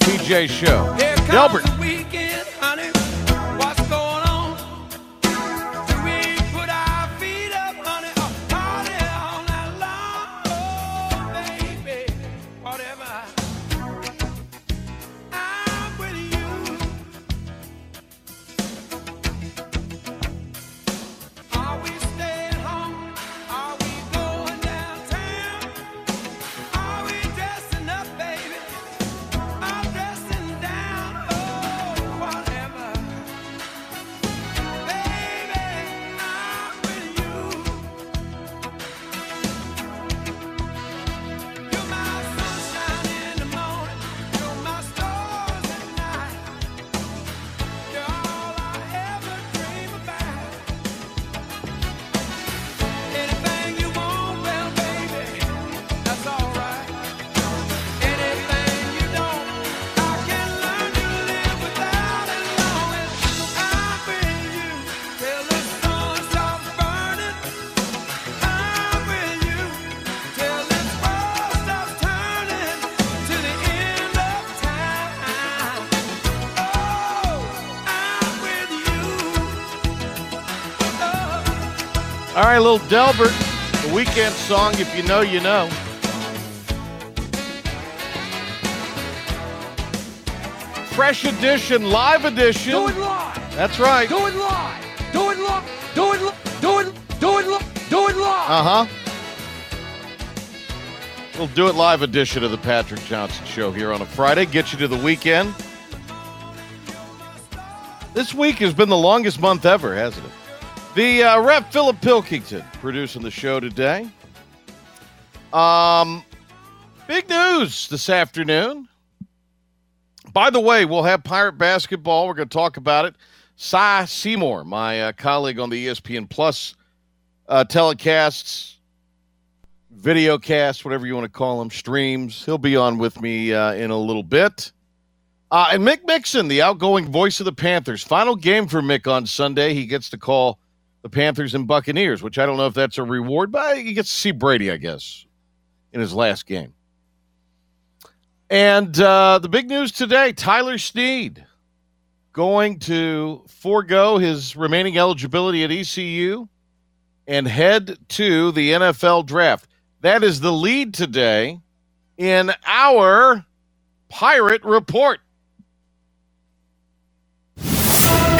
PJ Show. Delbert. All right, little Delbert, the weekend song. If you know, you know. Fresh edition, live edition. Do it live. That's right. Do it live. Do it live. Do it live. Do it. Do it live. Do it live. Uh huh. We'll do it live edition of the Patrick Johnson Show here on a Friday. Get you to the weekend. This week has been the longest month ever, hasn't it? The uh, rep Philip Pilkington producing the show today. Um, big news this afternoon. By the way, we'll have Pirate basketball. We're going to talk about it. Cy Seymour, my uh, colleague on the ESPN Plus uh, telecasts, videocasts, whatever you want to call them, streams. He'll be on with me uh, in a little bit. Uh, and Mick Mixon, the outgoing voice of the Panthers. Final game for Mick on Sunday. He gets to call the Panthers and Buccaneers, which I don't know if that's a reward, but he gets to see Brady, I guess, in his last game. And uh, the big news today Tyler Snead going to forego his remaining eligibility at ECU and head to the NFL draft. That is the lead today in our Pirate Report.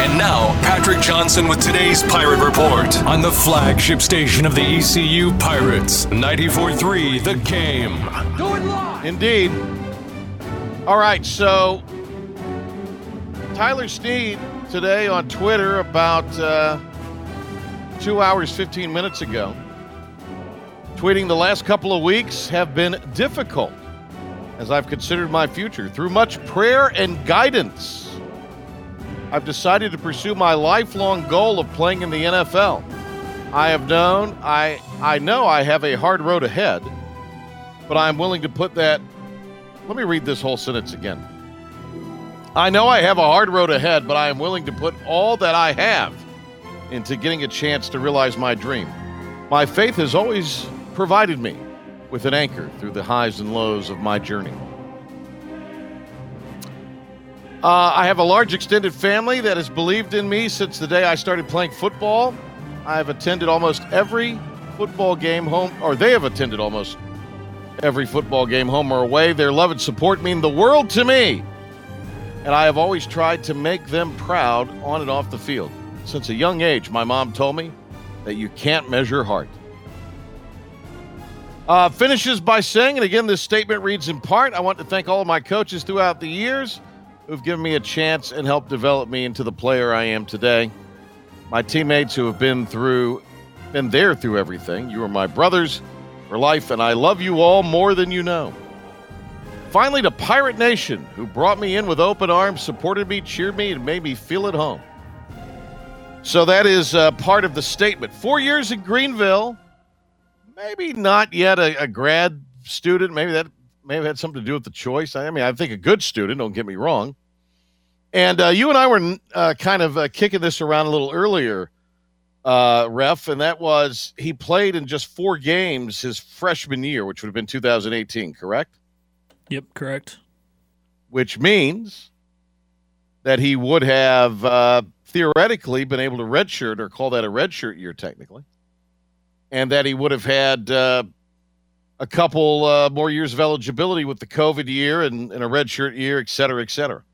And now, Patrick Johnson with today's Pirate Report on the flagship station of the ECU Pirates, 94.3 The Game. Do live. Indeed. All right, so Tyler Snead today on Twitter about uh, two hours, 15 minutes ago, tweeting the last couple of weeks have been difficult as I've considered my future. Through much prayer and guidance, I've decided to pursue my lifelong goal of playing in the NFL. I have known, I, I know I have a hard road ahead, but I'm willing to put that let me read this whole sentence again. I know I have a hard road ahead, but I am willing to put all that I have into getting a chance to realize my dream. My faith has always provided me with an anchor through the highs and lows of my journey. Uh, I have a large extended family that has believed in me since the day I started playing football. I have attended almost every football game home, or they have attended almost every football game, home or away. Their love and support mean the world to me. And I have always tried to make them proud on and off the field. Since a young age, my mom told me that you can't measure heart. Uh, finishes by saying, and again, this statement reads in part I want to thank all of my coaches throughout the years who've given me a chance and helped develop me into the player I am today. My teammates who have been through, been there through everything. You are my brothers for life, and I love you all more than you know. Finally, to Pirate Nation, who brought me in with open arms, supported me, cheered me, and made me feel at home. So that is uh, part of the statement. Four years in Greenville, maybe not yet a, a grad student. Maybe that may have had something to do with the choice. I mean, I think a good student, don't get me wrong. And uh, you and I were uh, kind of uh, kicking this around a little earlier, uh, ref, and that was he played in just four games his freshman year, which would have been 2018, correct? Yep, correct. Which means that he would have uh, theoretically been able to redshirt or call that a redshirt year technically, and that he would have had uh, a couple uh, more years of eligibility with the COVID year and, and a redshirt year, et cetera, et cetera.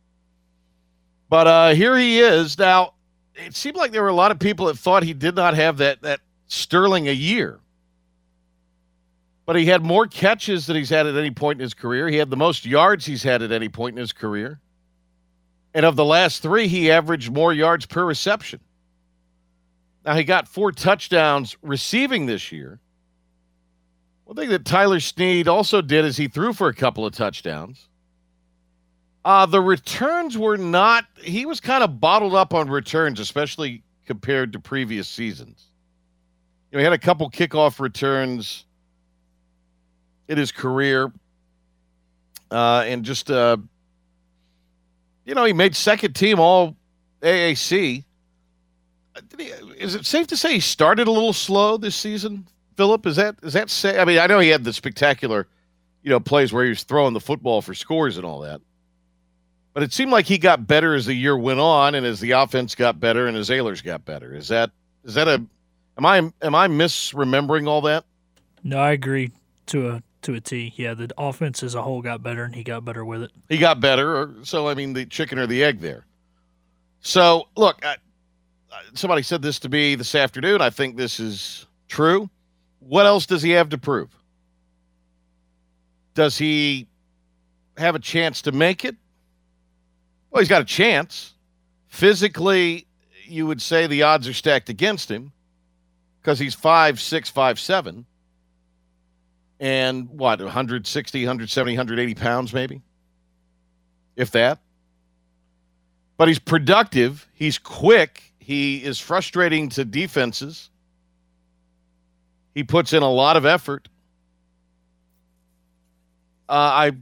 But uh, here he is now. It seemed like there were a lot of people that thought he did not have that that sterling a year. But he had more catches than he's had at any point in his career. He had the most yards he's had at any point in his career. And of the last three, he averaged more yards per reception. Now, he got four touchdowns receiving this year. One thing that Tyler Snead also did is he threw for a couple of touchdowns. Uh, the returns were not, he was kind of bottled up on returns, especially compared to previous seasons. You know, he had a couple kickoff returns in his career. Uh, and just, uh, you know, he made second team all AAC. Uh, he, is it safe to say he started a little slow this season, Philip? Is that is that say? I mean, I know he had the spectacular, you know, plays where he was throwing the football for scores and all that. But it seemed like he got better as the year went on, and as the offense got better, and as Ahlers got better. Is that is that a? Am I am I misremembering all that? No, I agree to a to a T. Yeah, the offense as a whole got better, and he got better with it. He got better. Or, so I mean, the chicken or the egg there. So look, I, somebody said this to me this afternoon. I think this is true. What else does he have to prove? Does he have a chance to make it? Well, he's got a chance. Physically, you would say the odds are stacked against him because he's five six, five seven, and what 160, 170, 180 pounds, maybe, if that. But he's productive. He's quick. He is frustrating to defenses. He puts in a lot of effort. Uh, I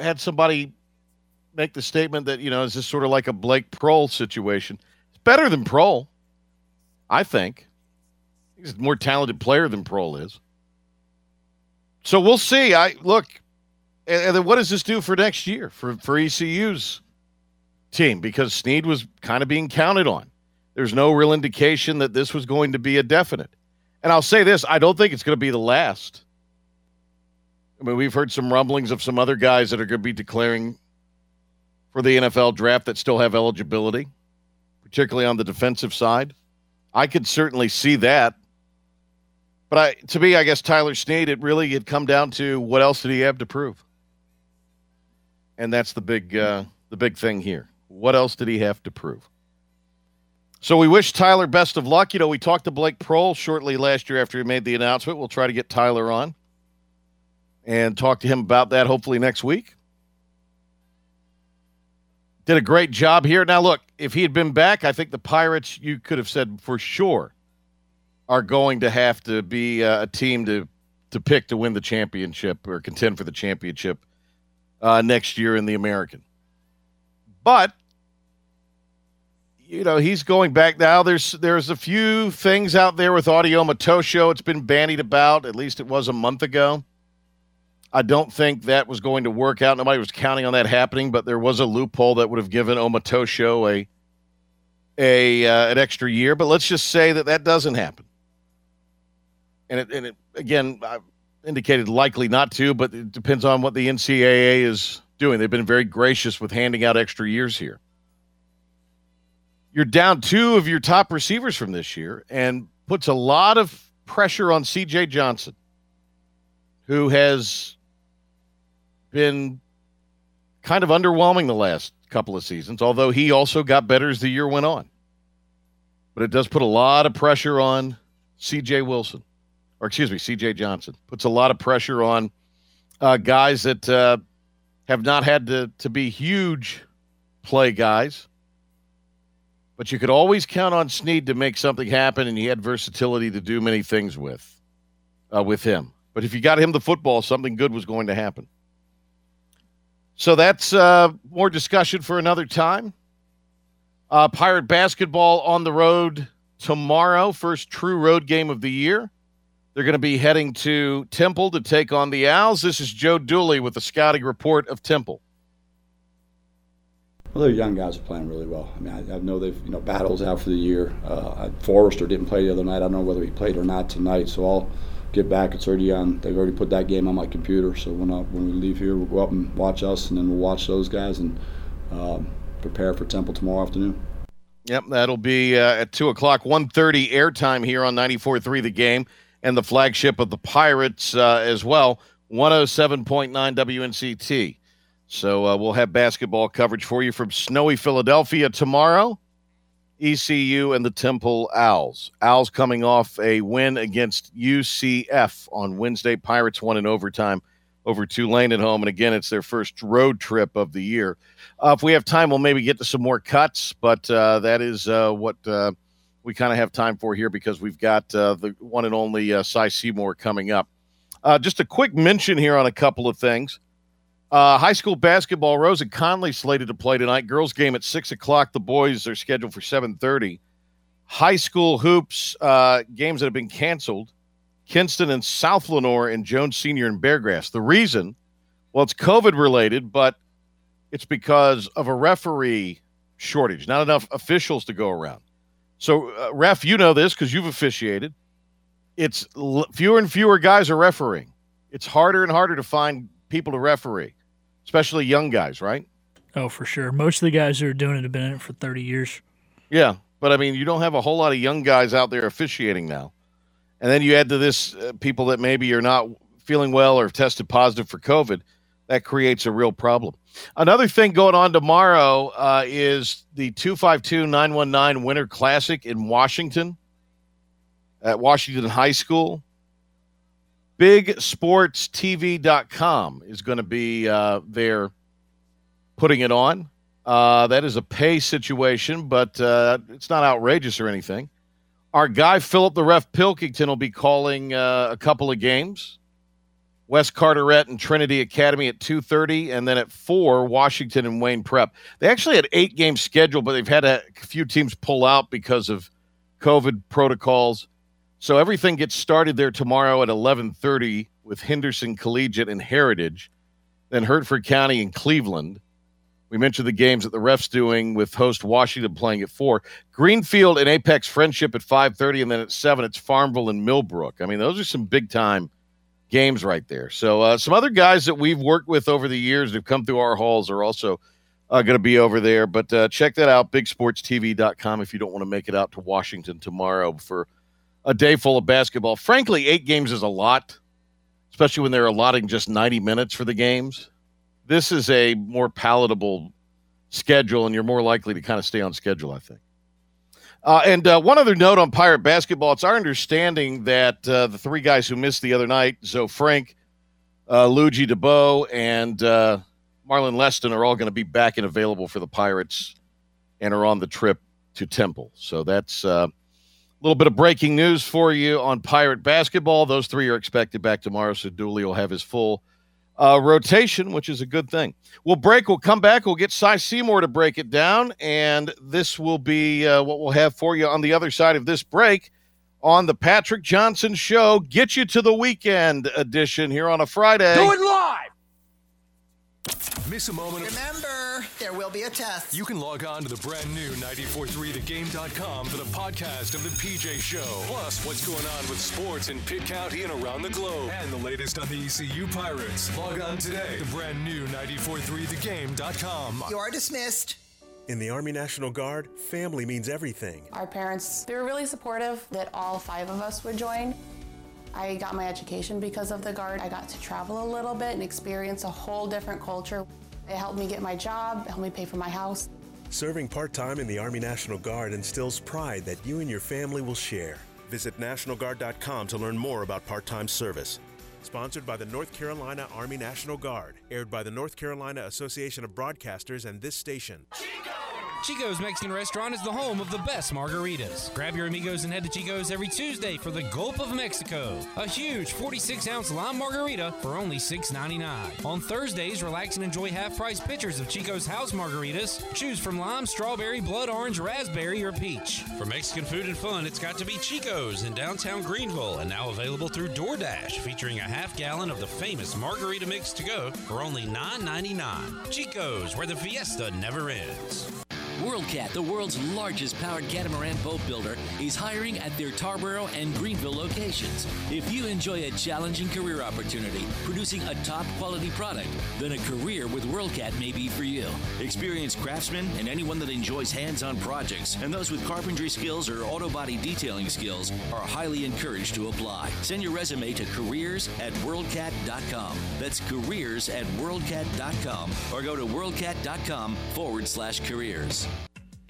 had somebody make the statement that you know is this sort of like a Blake Proehl situation? It's better than Proehl, I think. He's a more talented player than Proehl is. So we'll see. I look, and, and then what does this do for next year for for ECU's team? Because Snead was kind of being counted on. There's no real indication that this was going to be a definite. And I'll say this: I don't think it's going to be the last. I mean, we've heard some rumblings of some other guys that are going to be declaring for the NFL draft that still have eligibility, particularly on the defensive side. I could certainly see that. But I, to me, I guess Tyler Snead, it really had come down to what else did he have to prove, and that's the big, uh, the big thing here. What else did he have to prove? So we wish Tyler best of luck. You know, we talked to Blake Proehl shortly last year after he made the announcement. We'll try to get Tyler on and talk to him about that hopefully next week. Did a great job here. Now, look, if he had been back, I think the Pirates, you could have said for sure, are going to have to be uh, a team to to pick to win the championship or contend for the championship uh, next year in the American. But you know he's going back now. There's there's a few things out there with Audie Omotosho. It's been bandied about. At least it was a month ago. I don't think that was going to work out. Nobody was counting on that happening, but there was a loophole that would have given Omotosho a a uh, an extra year. But let's just say that that doesn't happen. And it, and it again, I indicated likely not to, but it depends on what the NCAA is doing. They've been very gracious with handing out extra years here. You're down two of your top receivers from this year, and puts a lot of pressure on C.J. Johnson, who has been kind of underwhelming the last couple of seasons, although he also got better as the year went on. But it does put a lot of pressure on CJ Wilson, or excuse me, CJ Johnson. Puts a lot of pressure on uh, guys that uh, have not had to, to be huge play guys. But you could always count on Snead to make something happen, and he had versatility to do many things with uh, with him. But if you got him the football, something good was going to happen. So that's uh, more discussion for another time. Uh, Pirate basketball on the road tomorrow, first true road game of the year. They're going to be heading to Temple to take on the Owls. This is Joe Dooley with the scouting report of Temple. Well, their young guys are playing really well. I mean, I, I know they've you know battles out for the year. Uh, Forrester didn't play the other night. I don't know whether he played or not tonight. So I'll get back. It's already on. They've already put that game on my computer. So when I, when we leave here, we'll go up and watch us, and then we'll watch those guys and um, prepare for Temple tomorrow afternoon. Yep, that'll be uh, at two o'clock, 1.30 airtime here on 94.3 The Game, and the flagship of the Pirates uh, as well, 107.9 WNCT. So uh, we'll have basketball coverage for you from snowy Philadelphia tomorrow. ECU and the Temple Owls. Owls coming off a win against UCF on Wednesday. Pirates won in overtime over Tulane at home. And again, it's their first road trip of the year. Uh, if we have time, we'll maybe get to some more cuts, but uh, that is uh, what uh, we kind of have time for here because we've got uh, the one and only uh, Cy Seymour coming up. Uh, just a quick mention here on a couple of things. Uh, high school basketball, Rosa Conley slated to play tonight. Girls game at six o'clock. The boys are scheduled for seven thirty. High school hoops uh, games that have been canceled. Kinston and South Lenoir and Jones Senior and Beargrass. The reason, well, it's COVID related, but it's because of a referee shortage. Not enough officials to go around. So, uh, ref, you know this because you've officiated. It's l- fewer and fewer guys are refereeing. It's harder and harder to find people to referee, especially young guys, right? Oh, for sure. Most of the guys who are doing it have been in it for 30 years. Yeah, but I mean, you don't have a whole lot of young guys out there officiating now. And then you add to this uh, people that maybe are not feeling well or have tested positive for COVID. That creates a real problem. Another thing going on tomorrow uh, is the 252 919 Winter Classic in Washington at Washington High School. BigSportsTV.com is going to be uh, there putting it on. Uh, that is a pay situation, but uh, it's not outrageous or anything. Our guy Philip the Ref Pilkington will be calling uh, a couple of games. West Carteret and Trinity Academy at 2:30 and then at 4 Washington and Wayne Prep. They actually had 8 games scheduled but they've had a few teams pull out because of COVID protocols. So everything gets started there tomorrow at 11:30 with Henderson Collegiate and Heritage, then Hertford County and Cleveland. We mentioned the games that the refs doing with host Washington playing at 4. Greenfield and Apex Friendship at 5:30 and then at 7 it's Farmville and Millbrook. I mean, those are some big time games right there. So uh, some other guys that we've worked with over the years have come through our halls are also uh, going to be over there. But uh, check that out, bigsportstv.com, if you don't want to make it out to Washington tomorrow for a day full of basketball. Frankly, eight games is a lot, especially when they're allotting just 90 minutes for the games. This is a more palatable schedule, and you're more likely to kind of stay on schedule, I think. Uh, and uh, one other note on Pirate basketball: it's our understanding that uh, the three guys who missed the other night, Zoe Frink, uh, Ludgy Debaut, and uh, Marlon Leston, are all going to be back and available for the Pirates, and are on the trip to Temple. So that's uh, little bit of breaking news for you on Pirate basketball. Those three are expected back tomorrow, so Dooley will have his full uh, rotation, which is a good thing. We'll break. We'll come back. We'll get Cy Seymour to break it down, and this will be uh, what we'll have for you on the other side of this break on the Patrick Johnson Show. Get you to the weekend edition here on a Friday. Do it live! Miss a moment. Remember, there will be a test. You can log on to the brand new 943thegame.com for the podcast of the PJ Show. Plus, what's going on with sports in Pitt County and around the globe. And the latest on the ECU Pirates. Log on today. The brand new 943thegame.com. You are dismissed. In the Army National Guard, family means everything. Our parents, they were really supportive that all five of us would join. I got my education because of the Guard. I got to travel a little bit and experience a whole different culture. It helped me get my job, it helped me pay for my house. Serving part time in the Army National Guard instills pride that you and your family will share. Visit NationalGuard.com to learn more about part time service. Sponsored by the North Carolina Army National Guard. Aired by the North Carolina Association of Broadcasters and this station. Chico's Mexican Restaurant is the home of the best margaritas. Grab your amigos and head to Chico's every Tuesday for the Gulp of Mexico, a huge 46 ounce lime margarita for only $6.99. On Thursdays, relax and enjoy half price pitchers of Chico's house margaritas. Choose from lime, strawberry, blood orange, raspberry, or peach. For Mexican food and fun, it's got to be Chico's in downtown Greenville and now available through DoorDash, featuring a half gallon of the famous margarita mix to go for only $9.99. Chico's, where the fiesta never ends. WorldCat, the world's largest powered catamaran boat builder, is hiring at their Tarboro and Greenville locations. If you enjoy a challenging career opportunity producing a top quality product, then a career with WorldCat may be for you. Experienced craftsmen and anyone that enjoys hands on projects and those with carpentry skills or auto body detailing skills are highly encouraged to apply. Send your resume to careers at worldcat.com. That's careers at worldcat.com or go to worldcat.com forward slash careers.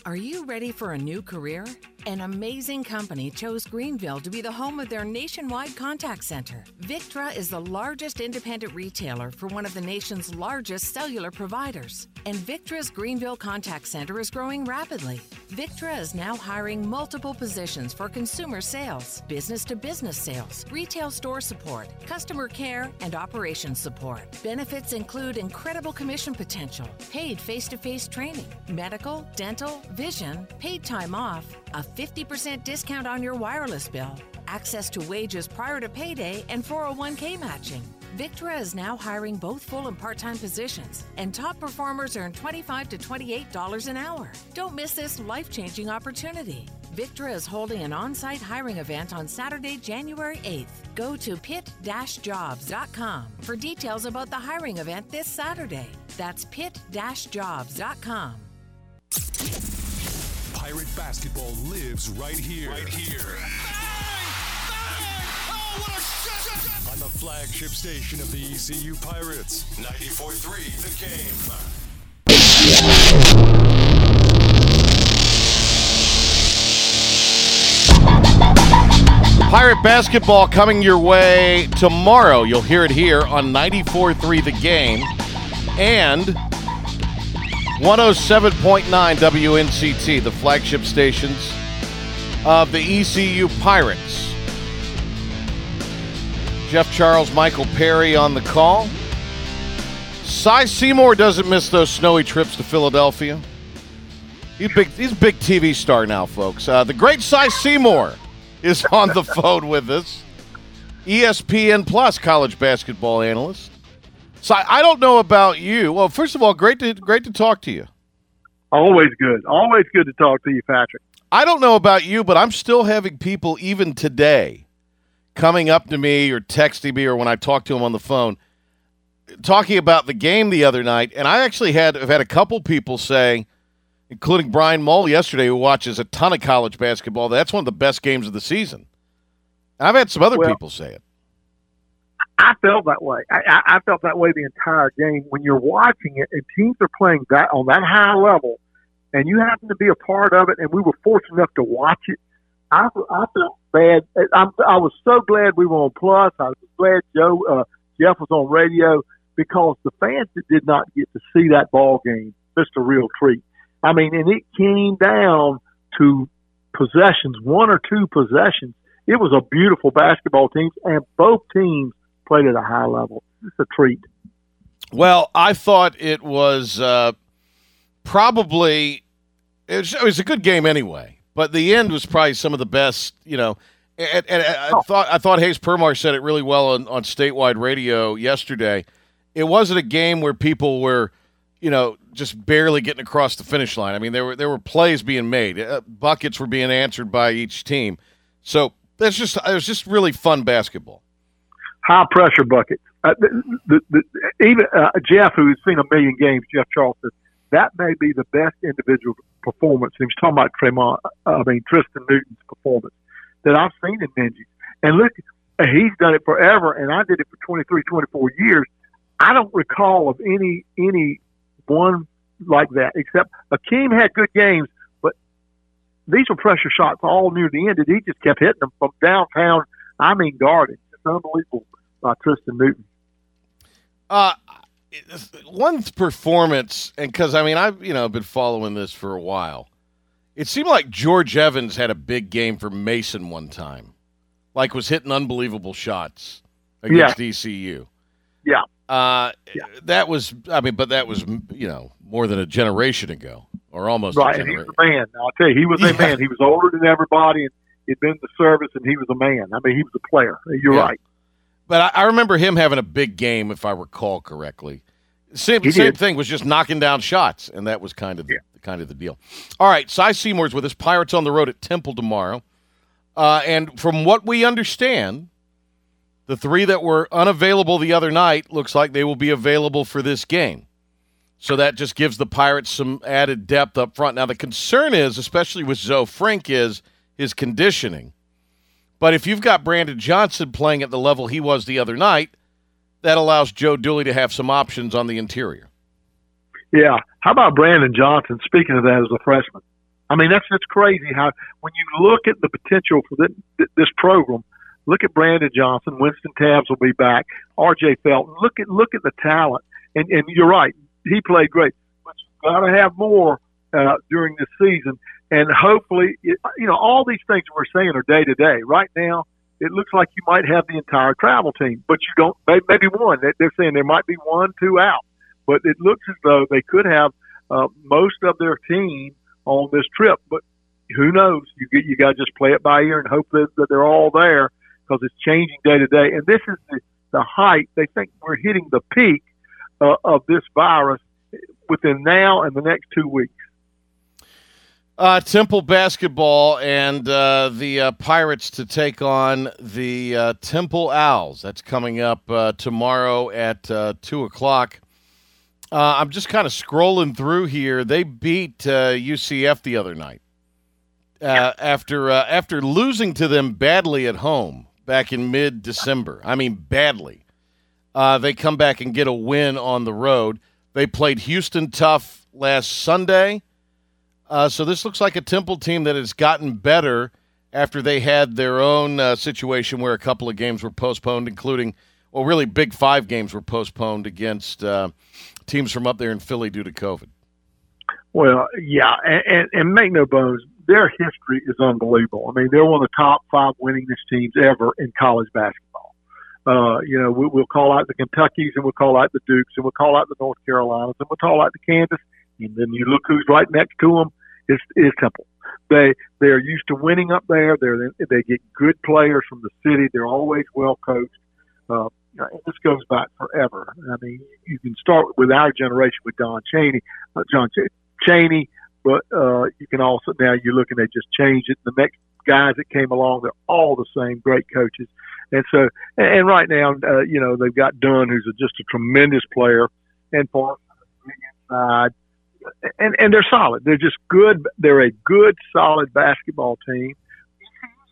Are you ready for a new career? An amazing company chose Greenville to be the home of their nationwide contact center. Victra is the largest independent retailer for one of the nation's largest cellular providers. And Victra's Greenville Contact Center is growing rapidly. Victra is now hiring multiple positions for consumer sales, business to business sales, retail store support, customer care, and operations support. Benefits include incredible commission potential, paid face to face training, medical, dental, vision, paid time off, a 50% discount on your wireless bill, access to wages prior to payday, and 401k matching. Victra is now hiring both full and part time positions, and top performers earn 25 to $28 an hour. Don't miss this life changing opportunity. Victra is holding an on site hiring event on Saturday, January 8th. Go to pit jobs.com for details about the hiring event this Saturday. That's pit jobs.com. Pirate basketball lives right here. Right here. Oh, on the flagship station of the ECU Pirates, 94 3, The Game. Pirate basketball coming your way tomorrow. You'll hear it here on 94 3 The Game and 107.9 WNCT, the flagship stations of the ECU Pirates. Jeff Charles, Michael Perry on the call. Cy Seymour doesn't miss those snowy trips to Philadelphia. He's big. He's a big TV star now, folks. Uh, the great Cy Seymour is on the phone with us. ESPN Plus college basketball analyst. So I don't know about you. Well, first of all, great to great to talk to you. Always good. Always good to talk to you, Patrick. I don't know about you, but I'm still having people even today coming up to me or texting me or when I talk to them on the phone talking about the game the other night. And I actually had have had a couple people say, including Brian Mull yesterday, who watches a ton of college basketball, that's one of the best games of the season. I've had some other Well, people say it. I felt that way. I, I, felt that way the entire game. When you're watching it and teams are playing that on that high level, and you happen to be a part of it, and we were fortunate enough to watch it. I, I felt bad. I, I was so glad we were on Plus. I was glad Joe uh, Jeff was on radio because the fans that did not get to see that ball game missed a real treat. I mean, and it came down to possessions, one or two possessions. It was a beautiful basketball team, and both teams played at a high level. It's a treat. Well, I thought it was uh, probably it was, it was a good game anyway, but the end was probably some of the best. You know, and, and I thought I thought Hayes Permar said it really well on, on statewide radio yesterday. It wasn't a game where people were, you know, just barely getting across the finish line. I mean, there were there were plays being made, uh, buckets were being answered by each team. So that's just it was just really fun basketball. High pressure buckets. Uh, the, the, the, even uh, Jeff, who's seen a million games, Jeff Charleston, that may be the best individual performance. He was talking about Tremont, uh, I mean Tristen Newton's performance that I've seen in Minges. And look, he's done it forever, and I did it for 23, 24 years. I don't recall of any any one like that, except Akeem had good games, but these were pressure shots all near the end, and he just kept hitting them from downtown. I mean, guarding. It's unbelievable by Tristen Newton. Uh, one performance, and because I mean I've you know been following this for a while. It seemed like George Evans had a big game for Mason one time, like was hitting unbelievable shots against ECU. Yeah. Uh, that was I mean, but that was you know more than a generation ago, or almost right, a and he was a man. I'll tell you, he was a Yeah. man. He was older than everybody, and he'd been in the service, and he was a man. I mean, he was a player. You're Yeah. right. But I, I remember him having a big game, if I recall correctly. Same, same thing was just knocking down shots, and that was kind of the, kind of the deal. All right, Cy Seymour's with us. Pirates on the road at Temple tomorrow, uh, and from what we understand, the three that were unavailable the other night looks like they will be available for this game. So that just gives the Pirates some added depth up front. Now the concern is, especially with Zoe Frink, is his conditioning. But if you've got Brandon Johnson playing at the level he was the other night, that allows Joe Dooley to have some options on the interior. Yeah. How about Brandon Johnson? Speaking of that, as a freshman, I mean that's that's crazy. How when you look at the potential for this, this program, look at Brandon Johnson. Wynston Tabbs will be back. R.J. Felton. Look at look at the talent. And and you're right. He played great, but you've got to have more uh, during this season. And hopefully, it, you know, all these things we're saying are day to day. Right now, it looks like you might have the entire travel team, but you don't. Maybe one. They- They're saying there might be one, two out, but it looks as though they could have uh, most of their team on this trip. But who knows? You get you got to just play it by ear and hope that, that they're all there because it's changing day to day. And this is the, the height. They think we're hitting the peak uh, of this virus within now and the next two weeks. Uh, Temple basketball and uh, the uh, Pirates to take on the uh, Temple Owls. That's coming up uh, tomorrow at uh, 2 o'clock. Uh, I'm just kind of scrolling through here. They beat uh, UCF the other night uh, after uh, after losing to them badly at home back in mid December. I mean, badly. Uh, they come back and get a win on the road. They played Houston tough last Sunday. Uh, so this looks like a Temple team that has gotten better after they had their own uh, situation where a couple of games were postponed, including, well, really big five games were postponed against uh, teams from up there in Philly due to COVID. Well, yeah, and, and, and make no bones, their history is unbelievable. I mean, they're one of the top five winningest teams ever in college basketball. Uh, you know, we, we'll call out the Kentuckys and we'll call out the Dukes and we'll call out the North Carolinas and we'll call out the Kansas. And then you look who's right next to them is, is Temple. They they're used to winning up there. They're they get good players from the city. They're always well coached. Uh, this goes back forever. I mean, you can start with our generation with Don Chaney, uh, John Ch- Chaney, but uh, you can also now you're looking at just change it. The next guys that came along, they're all the same, great coaches. And so, and, right now, uh, you know, they've got Dunn, who's a, just a tremendous player, and Parson inside, and and they're solid. They're just good. They're a good, solid basketball team.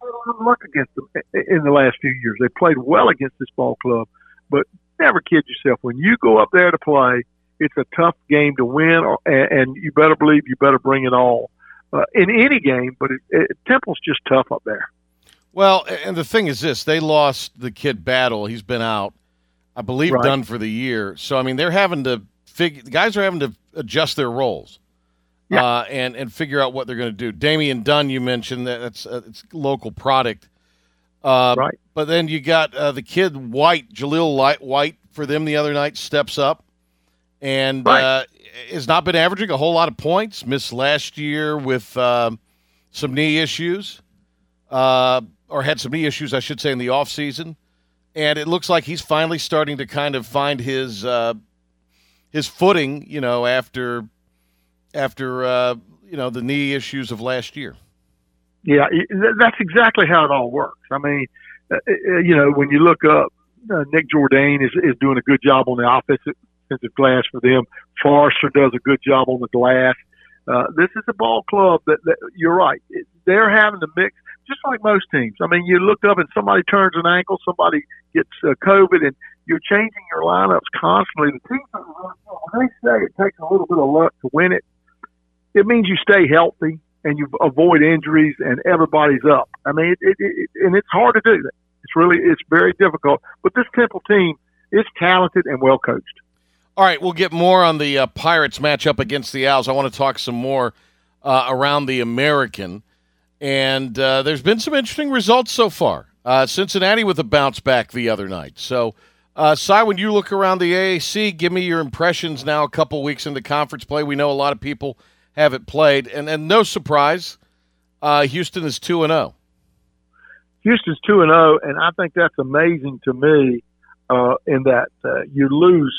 had a little luck against them in the last few years. They played well against this ball club, but never kid yourself. When you go up there to play, it's a tough game to win, or, and, and you better believe you better bring it all uh, in any game. But it, it, Temple's just tough up there. Well, and the thing is this: they lost the kid Battle. He's been out, I believe, Right. done for the year. So I mean, they're having to The guys are having to adjust their roles. Uh, and and figure out what they're going to do. Damian Dunn, you mentioned that that's uh, it's local product, uh, right? But then you got uh, the kid White, Jaleel Light White for them the other night steps up, and uh, has not been averaging a whole lot of points. Missed last year with um some knee issues, uh, or had some knee issues, I should say, in the off season. And it looks like he's finally starting to kind of find his uh, his footing, you know, after after uh, you know the knee issues of last year. Yeah, that's exactly how it all works. I mean, uh, uh, you know, when you look up, uh, Nick Jourdain is, is doing a good job on the offensive, offensive glass for them. Forrester does a good job on the glass. Uh, this is a ball club that, that you're right. They're having to mix, just like most teams. I mean, you look up and somebody turns an ankle, somebody gets uh, COVID, and you're changing your lineups constantly. The teams when they say it takes a little bit of luck to win it, it means you stay healthy and you avoid injuries and everybody's up. I mean, it, it, it, and it's hard to do that. It's really it's very difficult. But this Temple team is talented and well coached. All right, we'll get more on the uh, Pirates matchup against the Owls. I want to talk some more uh, around the American. And uh, there's been some interesting results so far. Uh, Cincinnati with a bounce back the other night. So, uh, when you look around the AAC, give me your impressions now a couple weeks into the conference play. We know a lot of people have it played. And, and no surprise, uh, Houston is 2 and 0. Houston's 2 and 0, and I think that's amazing to me uh, in that uh, you lose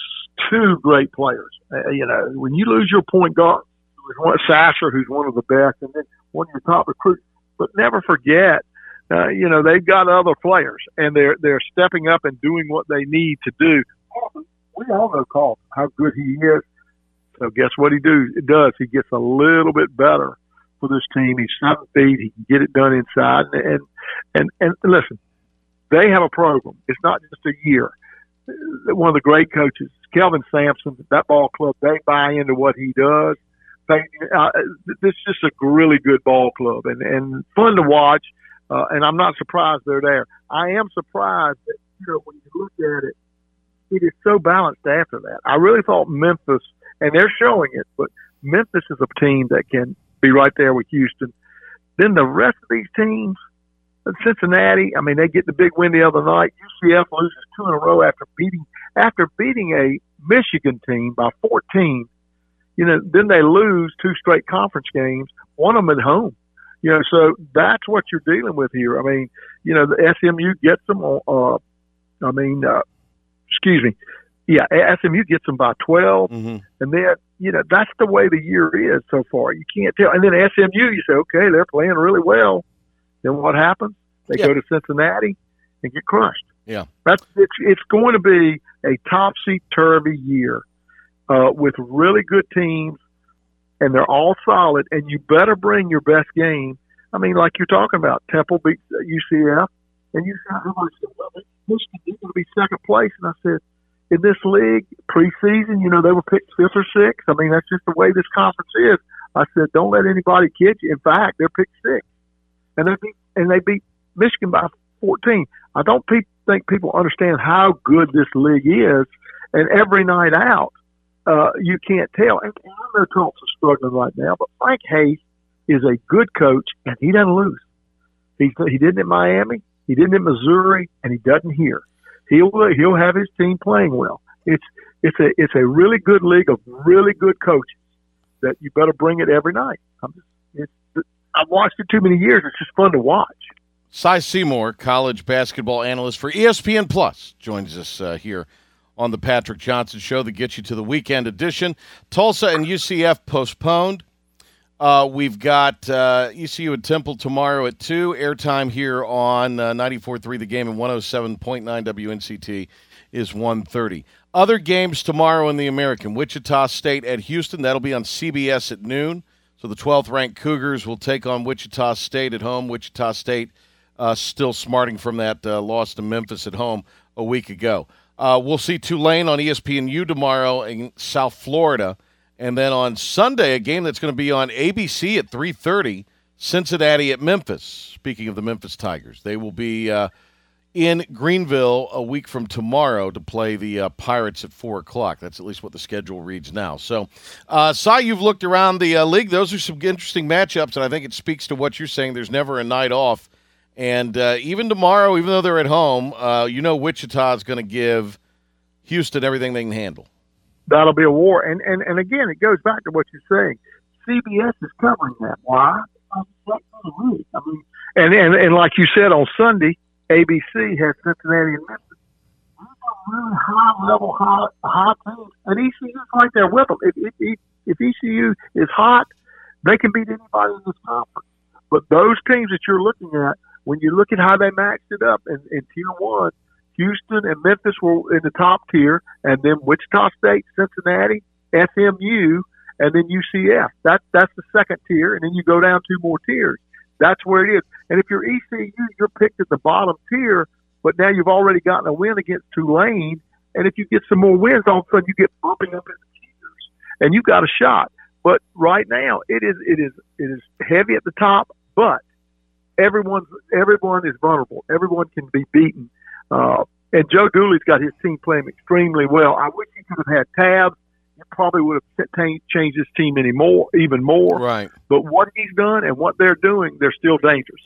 two great players. Uh, you know, when you lose your point guard, one, Sasser, who's one of the best, and then one of your top recruits. But never forget, uh, you know, they've got other players, and they're they're stepping up and doing what they need to do. We all know Carl how good he is. So guess what he do does? He gets a little bit better for this team. He's seven feet. He can get it done inside. And and and, and listen, they have a program. It's not just a year. One of the great coaches, Kelvin Sampson, that ball club, they buy into what he does. They, uh, this is just a really good ball club and, and fun to watch. Uh, and I'm not surprised they're there. I am surprised that, you know, when you look at it, it is so balanced after that. I really thought Memphis, and they're showing it, but Memphis is a team that can be right there with Houston. Then the rest of these teams, Cincinnati, I mean, they get the big win the other night. UCF loses two in a row after beating after beating a Michigan team by 14. You know, then they lose two straight conference games, one of them at home. You know, so that's what you're dealing with here. I mean, you know, the SMU gets them. Uh, I mean, uh, excuse me, yeah, SMU gets them by 12, mm-hmm. and then you know that's the way the year is so far. You can't tell. And then SMU, you say, okay, they're playing really well. Then what happens? They Yeah. go to Cincinnati and get crushed. Yeah. That's it's it's going to be a topsy turvy year uh, with really good teams, and they're all solid. And you better bring your best game. I mean, like you're talking about, Temple beats uh, UCF, and you said, well, Michigan is going to be second place. And I said, in this league preseason, you know, they were picked fifth or sixth. I mean, that's just the way this conference is. I said, don't let anybody kid you. In fact, they're picked sixth, and they beat and they beat Michigan by 14. I don't pe- think people understand how good this league is, and every night out, uh, you can't tell. And, and I know Tulsa's struggling right now, but Frank Haith is a good coach, and he doesn't lose. He he didn't in Miami, he didn't in Missouri, and he doesn't here. He'll he'll have his team playing well. It's it's a it's a really good league of really good coaches that you better bring it every night. I'm just, it's, I've watched it too many years. It's just fun to watch. Cy Seymour, college basketball analyst for ESPN Plus, joins us uh, here on the Patrick Johnson Show that gets you to the weekend edition. Tulsa and UCF postponed. Uh, we've got uh, ECU at Temple tomorrow at 2. Airtime here on uh, 94.3 The Game and 107.9 WNCT is 1.30. Other games tomorrow in the American. Wichita State at Houston. That'll be on CBS at noon. So the 12th ranked Cougars will take on Wichita State at home. Wichita State uh, still smarting from that uh, loss to Memphis at home a week ago. Uh, we'll see Tulane on ESPNU tomorrow in South Florida, and then on Sunday a game that's going to be on ABC at 3:30. Cincinnati at Memphis. Speaking of the Memphis Tigers, they will be uh, in Greenville a week from tomorrow to play the uh, Pirates at four o'clock. That's at least what the schedule reads now. So, uh, Cy, you've looked around the uh, league. Those are some interesting matchups, and I think it speaks to what you're saying. There's never a night off. And uh, even tomorrow, even though they're at home, uh, you know Wichita is going to give Houston everything they can handle. That'll be a war. And and and again, it goes back to what you're saying. CBS is covering that. Why? I mean, and and and like you said on Sunday, ABC has Cincinnati and Memphis. Really high level, high high teams, and ECU's right there with them. If, if, if ECU is hot, they can beat anybody in this conference. But those teams that you're looking at, when you look at how they matched it up in, in tier one, Houston and Memphis were in the top tier, and then Wichita State, Cincinnati, SMU, and then UCF. That that's the second tier, and then you go down two more tiers. That's where it is. And if you're ECU, you're picked at the bottom tier, but now you've already gotten a win against Tulane, and if you get some more wins, all of a sudden you get bumping up in the tiers, and you've got a shot. But right now, it is it is it is heavy at the top, but everyone's everyone is vulnerable. Everyone can be beaten. Uh, and Joe Dooley's got his team playing extremely well. I wish he could have had Tabbs. It probably would have t- changed his team any more, even more. Right. But what he's done and what they're doing, they're still dangerous.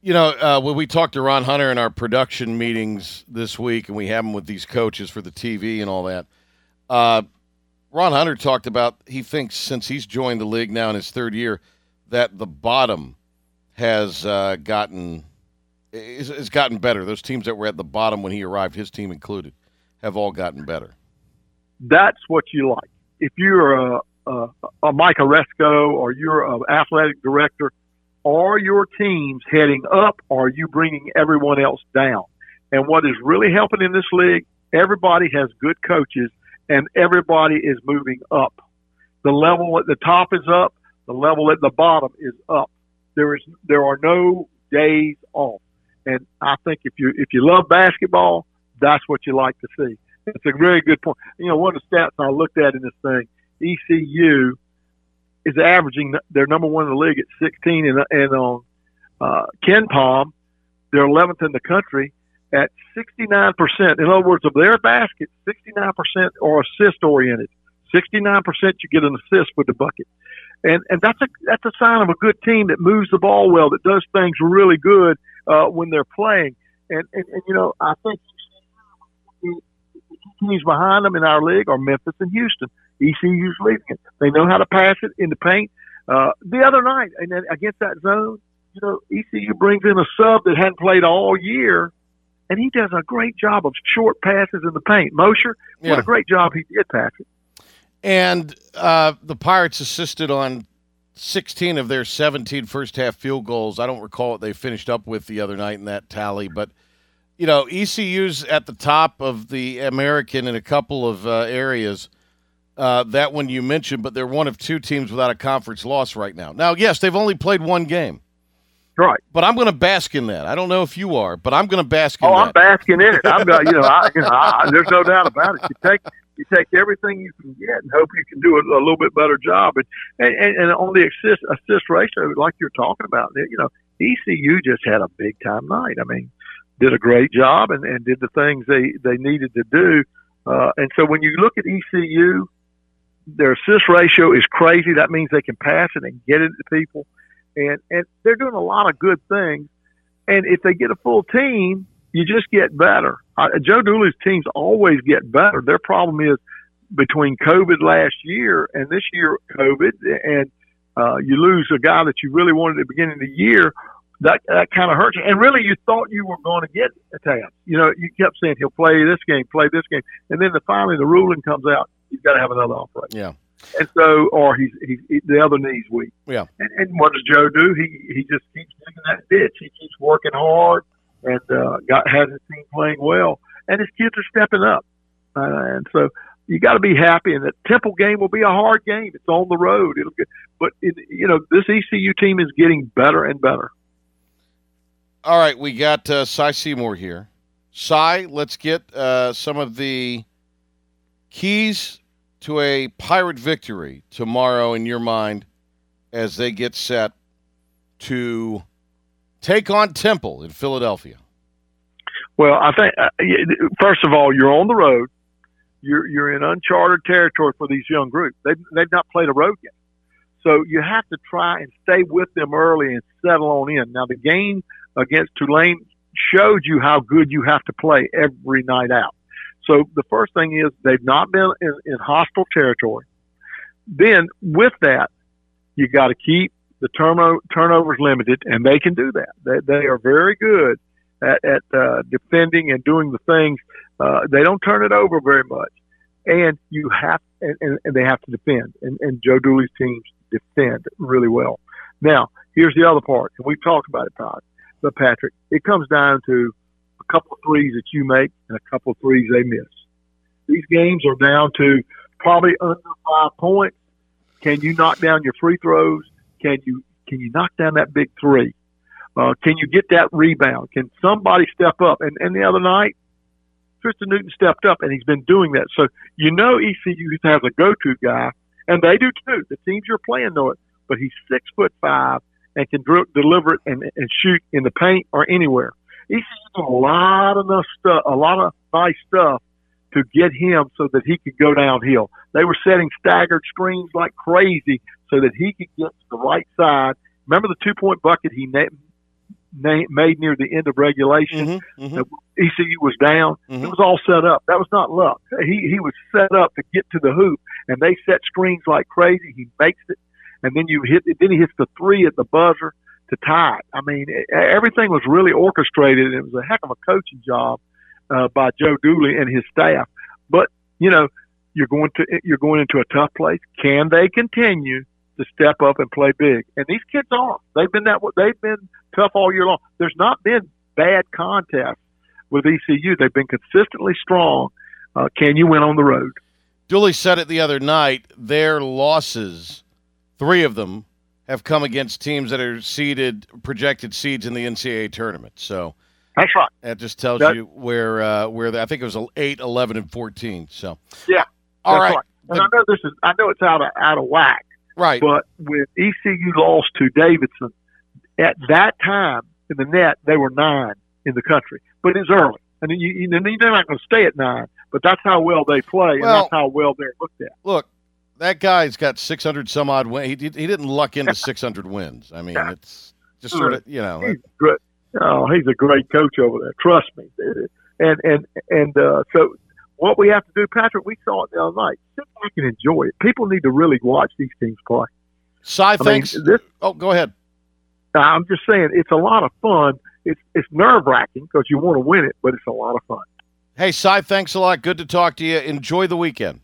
You know, uh, when we talked to Ron Hunter in our production meetings this week, and we have him with these coaches for the TV and all that, uh, Ron Hunter talked about he thinks since he's joined the league now in his third year that the bottom has uh, gotten is, gotten better. Those teams that were at the bottom when he arrived, his team included, have all gotten better. That's what you like. If you're a, a, a Mike Aresco or you're an athletic director, are your teams heading up or are you bringing everyone else down? And what is really helping in this league, everybody has good coaches and everybody is moving up. The level at the top is up, the level at the bottom is up. There is there are no days off. And I think if you if you love basketball, that's what you like to see. It's a very good point. You know, one of the stats I looked at in this thing, ECU is averaging they're number one in the league at 16, and and on uh, KenPom, they're 11th in the country at 69%. In other words, of their baskets, 69% are assist oriented. 69% you get an assist with the bucket. And and that's a that's a sign of a good team that moves the ball well, that does things really good uh, when they're playing. And, and and you know, I think the teams behind them in our league are Memphis and Houston. ECU's leading it. They know how to pass it in the paint. Uh, the other night, and then against that zone, you know, ECU brings in a sub that hadn't played all year, and he does a great job of short passes in the paint. Mosher, Yeah. what a great job he did passing. And uh, the Pirates assisted on 16 of their 17 first half field goals. I don't recall what they finished up with the other night in that tally, but you know, ECU's at the top of the American in a couple of uh, areas. Uh, that one you mentioned, but they're one of two teams without a conference loss right now. Now, yes, they've only played one game. Right. But I'm going to bask in that. I don't know if you are, but I'm going to bask in it. Oh, that. I'm basking in it. I'm got you know, I, you know, I, there's no doubt about it. You take you take everything you can get and hope you can do a, a little bit better job. And and, and, on the assist assist ratio, like you're talking about, you know, ECU just had a big time night. I mean, did a great job and, and did the things they they needed to do. Uh, and so when you look at ECU, their assist ratio is crazy. That means they can pass it and get it to people, and and they're doing a lot of good things. And if they get a full team, you just get better. Uh, Joe Dooley's teams always get better. Their problem is between COVID last year and this year COVID, and uh, you lose a guy that you really wanted at the beginning of the year. That that kind of hurts you. And really, you thought you were going to get a tab. You know, you kept saying he'll play this game, play this game, and then the, finally the ruling comes out. You've got to have another operator. Yeah. And so, or he's, he's he, the other knee's weak. Yeah. And, and what does Joe do? He he just keeps digging that ditch. He keeps working hard and uh, got has his team playing well, and his kids are stepping up. Uh, and so you got to be happy. And the Temple game will be a hard game. It's on the road. It'll get, but it, you know this ECU team is getting better and better. All right, we got uh, Cy Seymour here. Cy, let's get uh, some of the keys to a pirate victory tomorrow in your mind as they get set to take on Temple in Philadelphia. Well, I think uh, first of all, you're on the road. You're you're in uncharted territory for these young groups. They've they've not played a road game, so you have to try and stay with them early and settle on in. Now, the game against Tulane showed you how good you have to play every night out. So the first thing is they've not been in, in hostile territory. Then with that, you got to keep the turno- turnovers limited, and they can do that. They, they are very good at, at uh, defending and doing the things. Uh, they don't turn it over very much, and you have and, and, and they have to defend. And, and Joe Dooley's teams defend really well. Now, here's the other part, and we've talked about it, Todd. But Patrick, it comes down to a couple of threes that you make and a couple of threes they miss. These games are down to probably under five points. Can you knock down your free throws? Can you can you knock down that big three? Uh, can you get that rebound? Can somebody step up? And and the other night, Tristen Newton stepped up, and he's been doing that. So you know ECU has a go-to guy, and they do too. The teams you're playing know it. But he's six foot five, and can dri- deliver it and, and shoot in the paint or anywhere. ECU did a lot of stuff, a lot of nice stuff to get him so that he could go downhill. They were setting staggered screens like crazy so that he could get to the right side. Remember the two point bucket he na- na- made near the end of regulation? Mm-hmm, ECU was down. It was all set up. That was not luck. He he was set up to get to the hoop, and they set screens like crazy. He makes it, and then you hit. Then he hits the three at the buzzer to tie it. I mean, everything was really orchestrated. and It was a heck of a coaching job uh, by Joe Dooley and his staff. But you know, you're going to you're going into a tough place. Can they continue to step up and play big? And these kids are. They've been that. They've been tough all year long. There's not been bad contests with ECU. They've been consistently strong. Uh, can you win on the road? Dooley said it the other night. Their losses, three of them, have come against teams that are seeded, projected seeds in the NCAA tournament. So That's right. that just tells That- you where uh, where the, I think it was 8, 11, and 14. So Yeah. All that's right. And I know this is. I know it's out of out of whack. Right. But when ECU lost to Davidson, at that time in the net they were nine in the country, but it's early. And you, you, they're not going to stay at nine, but that's how well they play, and that's how well they're looked at. look, that guy's got 600 some odd wins. He, he didn't luck into 600 wins. I mean, it's just sort of you know. He's. Oh, he's a great coach over there. Trust me. And and and uh, so what we have to do, Patrick, we saw it the other night. Sit back and enjoy it. People need to really watch these teams play. Cy, I mean, thanks. this, oh, go ahead. I'm just saying, it's a lot of fun. It's it's nerve wracking because you want to win it, but it's a lot of fun. Hey, Cy, thanks a lot. Good to talk to you. Enjoy the weekend.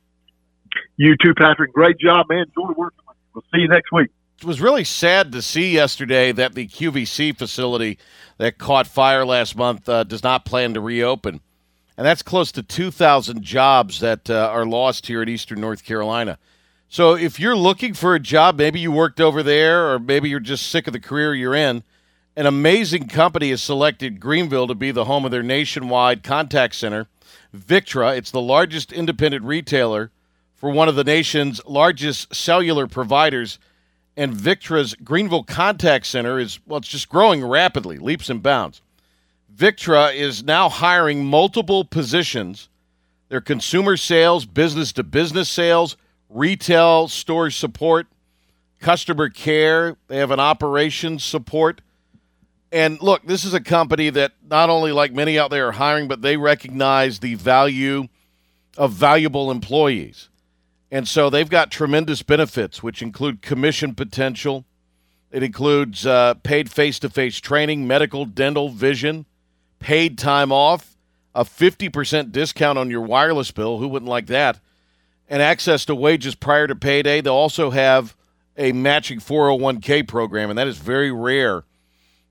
You too, Patrick. Great job, man. Enjoy working with you. We'll see you next week. It was really sad to see yesterday that the QVC facility that caught fire last month uh, does not plan to reopen. And that's close to 2,000 jobs that uh, are lost here in Eastern North Carolina. So if you're looking for a job, maybe you worked over there, or maybe you're just sick of the career you're in, an amazing company has selected Greenville to be the home of their nationwide contact center, Victra. It's the largest independent retailer for one of the nation's largest cellular providers. And Victra's Greenville Contact Center is, well, it's just growing rapidly, leaps and bounds. Victra is now hiring multiple positions. Their consumer sales, business to business sales, retail store support, customer care. They have an operations support. And look, this is a company that not only, like many out there, are hiring, but they recognize the value of valuable employees. And so they've got tremendous benefits, which include commission potential. It includes uh, paid face to face training, medical, dental, vision, paid time off, a 50% discount on your wireless bill. Who wouldn't like that? And access to wages prior to payday. They'll also have a matching 401k program, and that is very rare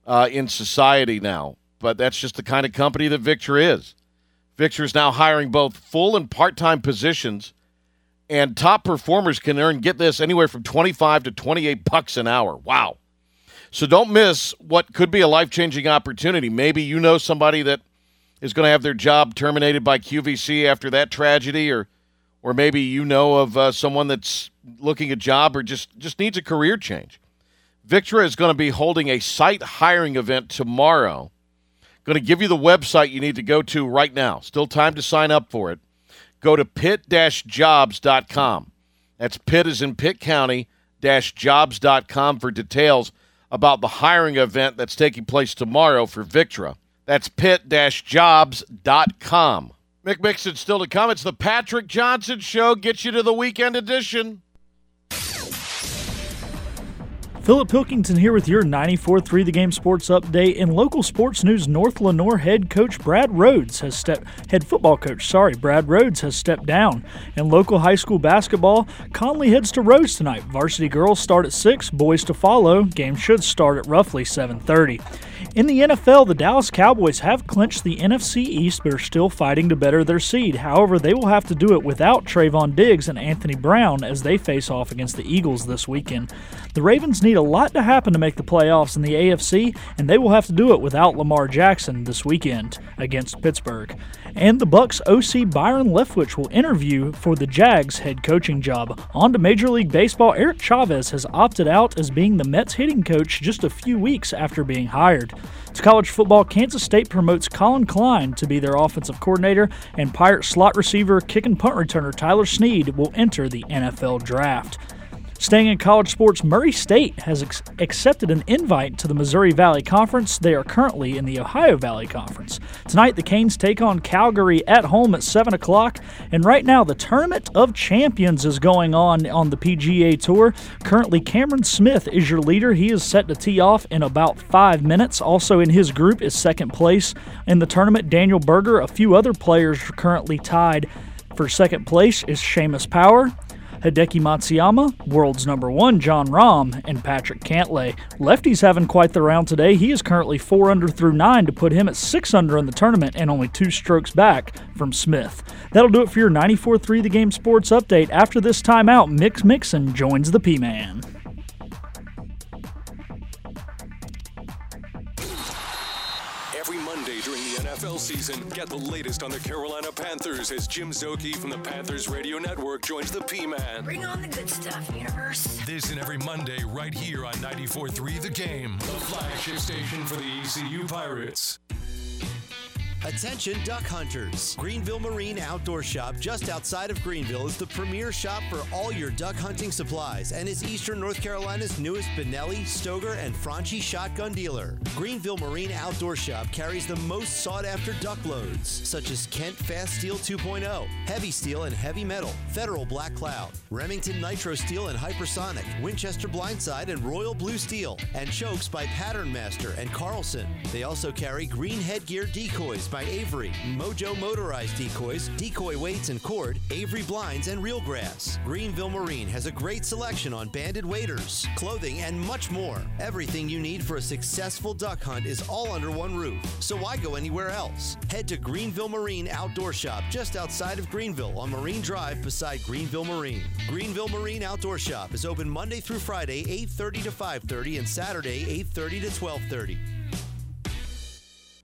uh, in society now. But that's just the kind of company that Victra is. Victra is now hiring both full and part time positions, and top performers can earn, get this, anywhere from 25 to 28 bucks an hour. Wow. So don't miss what could be a life changing opportunity. Maybe you know somebody that is going to have their job terminated by QVC after that tragedy, or or maybe you know of uh, someone that's looking a job or just just needs a career change. Victra is going to be holding a site hiring event tomorrow. Going to give you the website you need to go to right now. Still time to sign up for it. Go to pit-jobs.com. That's pit is in Pitt County-jobs.com for details about the hiring event that's taking place tomorrow for Victra. That's pit-jobs.com. Mick Mixon still to come. It's the Patrick Johnson Show. Get you to the weekend edition. Philip Pilkington here with your 94.3 The Game Sports Update. In local sports news, North Lenoir head coach Brad Rhodes has stepped head football coach, sorry, Brad Rhodes has stepped down. In local high school basketball, Conley heads to Rhodes tonight. Varsity girls start at 6, boys to follow. Game should start at roughly 7:30. In the NFL, the Dallas Cowboys have clinched the NFC East but are still fighting to better their seed. However, they will have to do it without Trevon Diggs and Anthony Brown as they face off against the Eagles this weekend. The Ravens need a lot to happen to make the playoffs in the AFC, and they will have to do it without Lamar Jackson this weekend against Pittsburgh. And the Bucks OC Byron Leftwich will interview for the Jags head coaching job. On to Major League Baseball, Eric Chavez has opted out as being the Mets hitting coach just a few weeks after being hired. To college football, Kansas State promotes Collin Klein to be their offensive coordinator, and Pirate slot receiver, kick and punt returner Tyler Snead will enter the NFL draft. Staying in college sports, Murray State has ex- accepted an invite to the Missouri Valley Conference. They are currently in the Ohio Valley Conference. Tonight, the Canes take on Calgary at home at 7 o'clock. And right now, the Tournament of Champions is going on on the PGA Tour. Currently, Cameron Smith is your leader. He is set to tee off in about five minutes. Also, in his group is second place in the tournament, Daniel Berger. A few other players currently tied for second place is Seamus Power. Hideki Matsuyama, world's number one Jon Rahm, and Patrick Cantlay. Lefty's having quite the round today. He is currently 4 under through 9 to put him at 6 under in the tournament and only two strokes back from Smith. That'll do it for your 94 3 The Game Sports Update. After this timeout, Mick Mixon joins the P Man. Season, get the latest on the Carolina Panthers as Jim Szoke from the Panthers Radio Network joins the P-Man. Bring on the good stuff, universe. This and every Monday right here on 94.3 The Game, the flagship station for the ECU Pirates. Attention duck hunters. Greenville Marine Outdoor Shop just outside of Greenville is the premier shop for all your duck hunting supplies and is Eastern North Carolina's newest Benelli, Stoeger, and Franchi shotgun dealer. Greenville Marine Outdoor Shop carries the most sought after duck loads such as Kent Fast Steel 2.0, Heavy Steel and Heavy Metal, Federal Black Cloud, Remington Nitro Steel and Hypersonic, Winchester Blindside and Royal Blue Steel, and chokes by Pattern Master and Carlson. They also carry Greenhead Gear decoys by Avery, Mojo motorized decoys, decoy weights and cord, Avery blinds, and Real grass. Greenville Marine has a great selection on banded waders, clothing, and much more. Everything you need for a successful duck hunt is all under one roof, so why go anywhere else? Head to Greenville Marine Outdoor Shop just outside of Greenville on Marine Drive beside Greenville Marine. Greenville Marine Outdoor Shop is open Monday through Friday, 8:30 to 5:30 and Saturday, 8:30 to 12:30.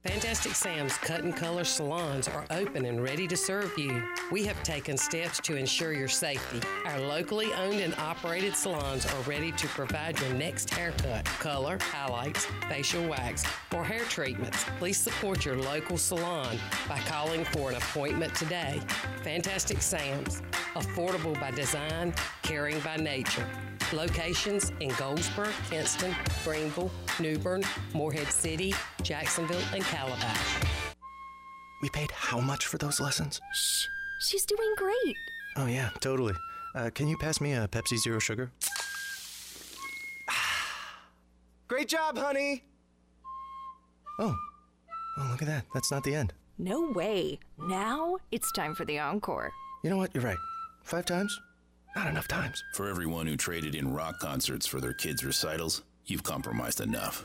Fantastic Sam's Cut and Color salons are open and ready to serve you. We have taken steps to ensure your safety. Our locally owned and operated salons are ready to provide your next haircut, color, highlights, facial wax, or hair treatments. Please support your local salon by calling for an appointment today. Fantastic Sam's, affordable by design, caring by nature. Locations in Goldsboro, Kinston, Greenville, Newbern, Morehead City, Jacksonville, and Calabash. We paid how much for those lessons? Shh, she's doing great. Oh, yeah, totally. Uh, can you pass me a Pepsi Zero Sugar? Great job, honey! Oh. Oh, look at that. That's not the end. No way. Now it's time for the encore. You know what? You're right. Five times? Not enough times. For everyone who traded in rock concerts for their kids' recitals, you've compromised enough.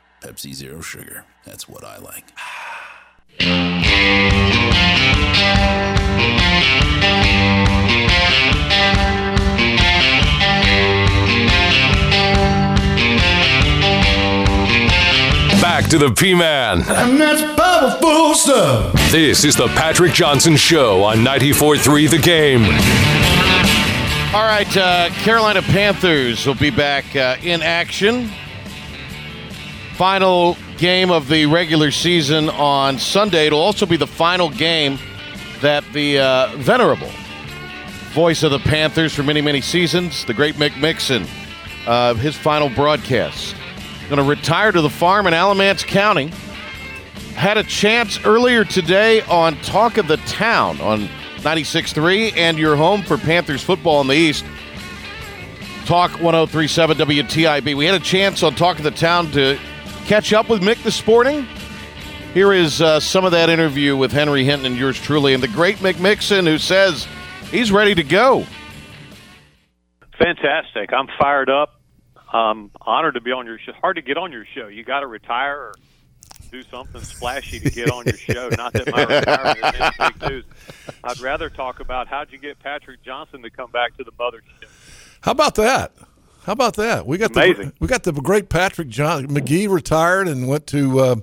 Pepsi Zero Sugar. That's what I like. Back to the P-Man. And that's powerful stuff. This is the Patrick Johnson Show on 94.3 The Game. All right, uh, Carolina Panthers will be back uh, in action. Final game of the regular season on Sunday. It'll also be the final game that the uh, venerable voice of the Panthers for many, many seasons, the great Mick Mixon, uh, his final broadcast going to retire to the farm in Alamance County. Had a chance earlier today on Talk of the Town on 96.3 and your home for Panthers football in the East. Talk 1037 WTIB. We had a chance on Talk of the Town to catch up with Mick the Sporting. Here is uh, some of that interview with Henry Hinton and yours truly, and the great Mick Mixon, who says he's ready to go. Fantastic. I'm fired up. Um, honored to be on your show. Hard to get on your show. You got to retire or do something splashy to get on your show. Not that my retirement is any big news. I'd rather talk about how'd you get Patrick Johnson to come back to the mothership. How about that? How about that? We got Amazing. the we got the great Patrick John McGee retired and went to uh,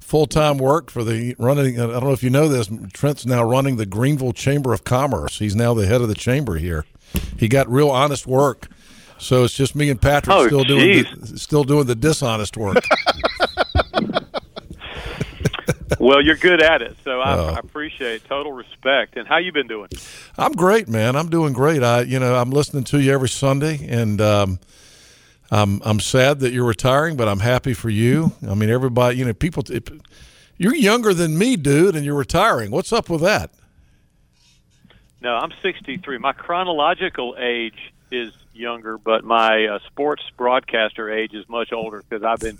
full time work for the running. I don't know if you know this. Trent's now running the Greenville Chamber of Commerce. He's now the head of the chamber here. He got real honest work. So it's just me and Patrick Oh, still doing the, still doing the dishonest work. Well, you're good at it, so I, Oh. I appreciate total respect. And how you been doing? I'm great, man. I'm doing great. I, you know, I'm listening to you every Sunday, and um, I'm I'm sad that you're retiring, but I'm happy for you. I mean, everybody, you know, people. It, you're younger than me, dude, and you're retiring. What's up with that? No, I'm 63. My chronological age is younger, but my uh, sports broadcaster age is much older because I've been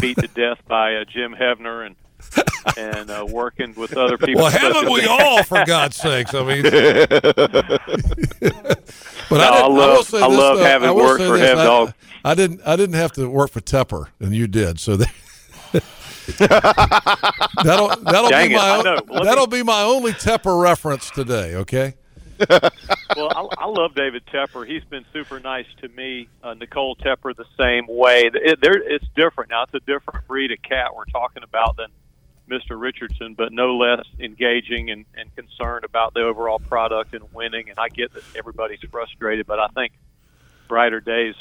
beat to death by uh, Jim Hevner and and uh, working with other people. Well, haven't we all, for God's sakes? I mean, but No, I, I love- will say I this, love though. having I worked for this. Hev I- Dog. I, didn't. I didn't have to work for Tepper, and you did. So that, that'll that'll Dang be it, my I. Let me- that'll be my only Tepper reference today. Okay. well, I, I love David Tepper. He's been super nice to me. Uh, Nicole Tepper the same way. It, it's different now. It's a different breed of cat we're talking about than Mr. Richardson, but no less engaging and, and concerned about the overall product and winning. And I get that everybody's frustrated, but I think brighter days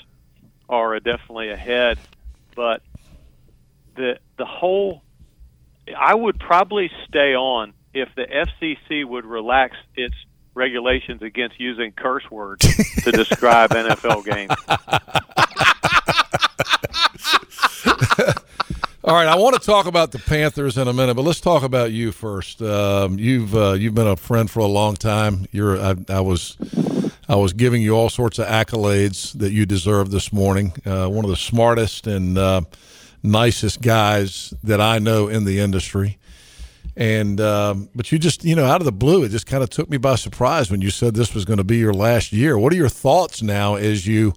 are definitely ahead. But the the whole, I would probably stay on if the FCC would relax its regulations against using curse words to describe NFL games. All right, I want to talk about the Panthers in a minute, but let's talk about you first. Um, you've uh, you've been a friend for a long time. You're I, I was I was giving you all sorts of accolades that you deserve this morning. Uh, one of the smartest and uh, nicest guys that I know in the industry. And um, but you just you know out of the blue, it just kind of took me by surprise when you said this was going to be your last year. What are your thoughts now as you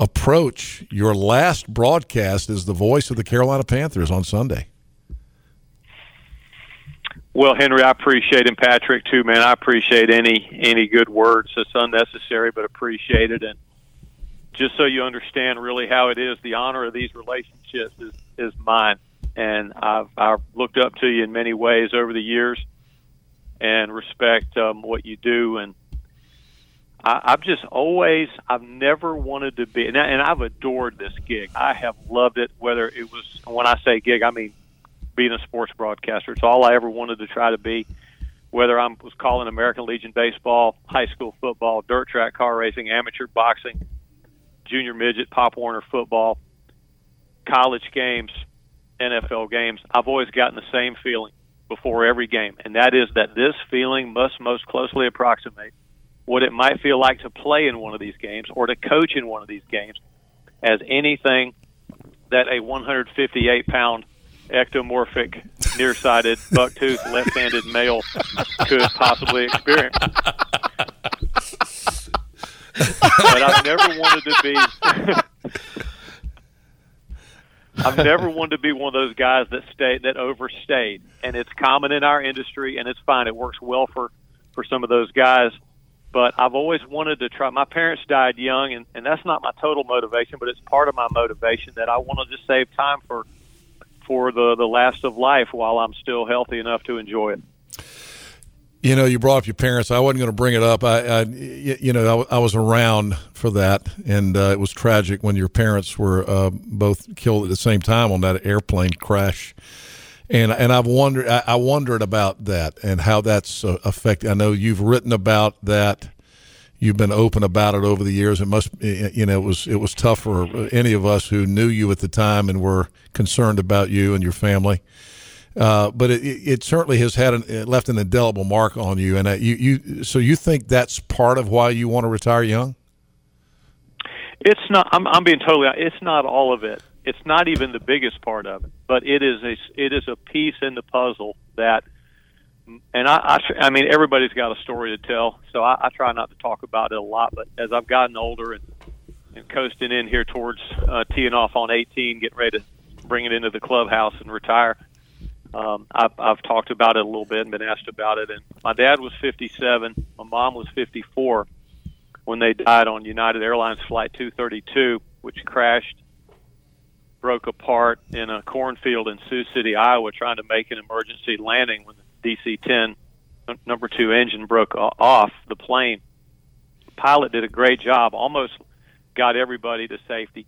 approach your last broadcast as the voice of the Carolina Panthers on Sunday? Well, Henry, I appreciate him. Patrick, too, man. I appreciate any any good words. It's unnecessary, but appreciated. And just so you understand really how it is, the honor of these relationships is is mine. And I've I've looked up to you in many ways over the years, and respect um, what you do. And I, I've just always, I've never wanted to be, and, I, and I've adored this gig. I have loved it. Whether it was when I say gig, I mean being a sports broadcaster. It's all I ever wanted to try to be. Whether I was calling American Legion baseball, high school football, dirt track car racing, amateur boxing, junior midget, Pop Warner football, college games, NFL games, I've always gotten the same feeling before every game, and that is that this feeling must most closely approximate what it might feel like to play in one of these games or to coach in one of these games as anything that a 158 pound ectomorphic, nearsighted, buck-toothed, left-handed male could possibly experience. but I've never wanted to be. I've never wanted to be one of those guys that stay that overstayed, and it's common in our industry, and it's fine. It works well for for some of those guys. But I've always wanted to try. My parents died young, and, and that's not my total motivation, but it's part of my motivation that I want to just save time for for the the last of life while I'm still healthy enough to enjoy it. You know, you brought up your parents. I wasn't going to bring it up. I, I you know, I, I was around for that, and uh, it was tragic when your parents were uh, both killed at the same time on that airplane crash. And and I've wondered, I, I wondered about that and how that's uh, affected. I know you've written about that. You've been open about it over the years. It must, you know, it was it was tough for any of us who knew you at the time and were concerned about you and your family. Uh, but it, it certainly has had an, left an indelible mark on you. And uh, you, you, so you think that's part of why you want to retire young? It's not. I'm, I'm being totally. It's not all of it. It's not even the biggest part of it, but it is a it is a piece in the puzzle that. And I, I, I mean, everybody's got a story to tell, so I, I try not to talk about it a lot. But as I've gotten older and, and coasting in here towards uh, teeing off on 18, getting ready to bring it into the clubhouse and retire, um, I've, I've talked about it a little bit and been asked about it. And my dad was 57, my mom was 54 when they died on United Airlines Flight 232, which crashed, broke apart in a cornfield in Sioux City, Iowa, trying to make an emergency landing when the DC 10 number two engine broke off the plane. The pilot did a great job, almost got everybody to safety.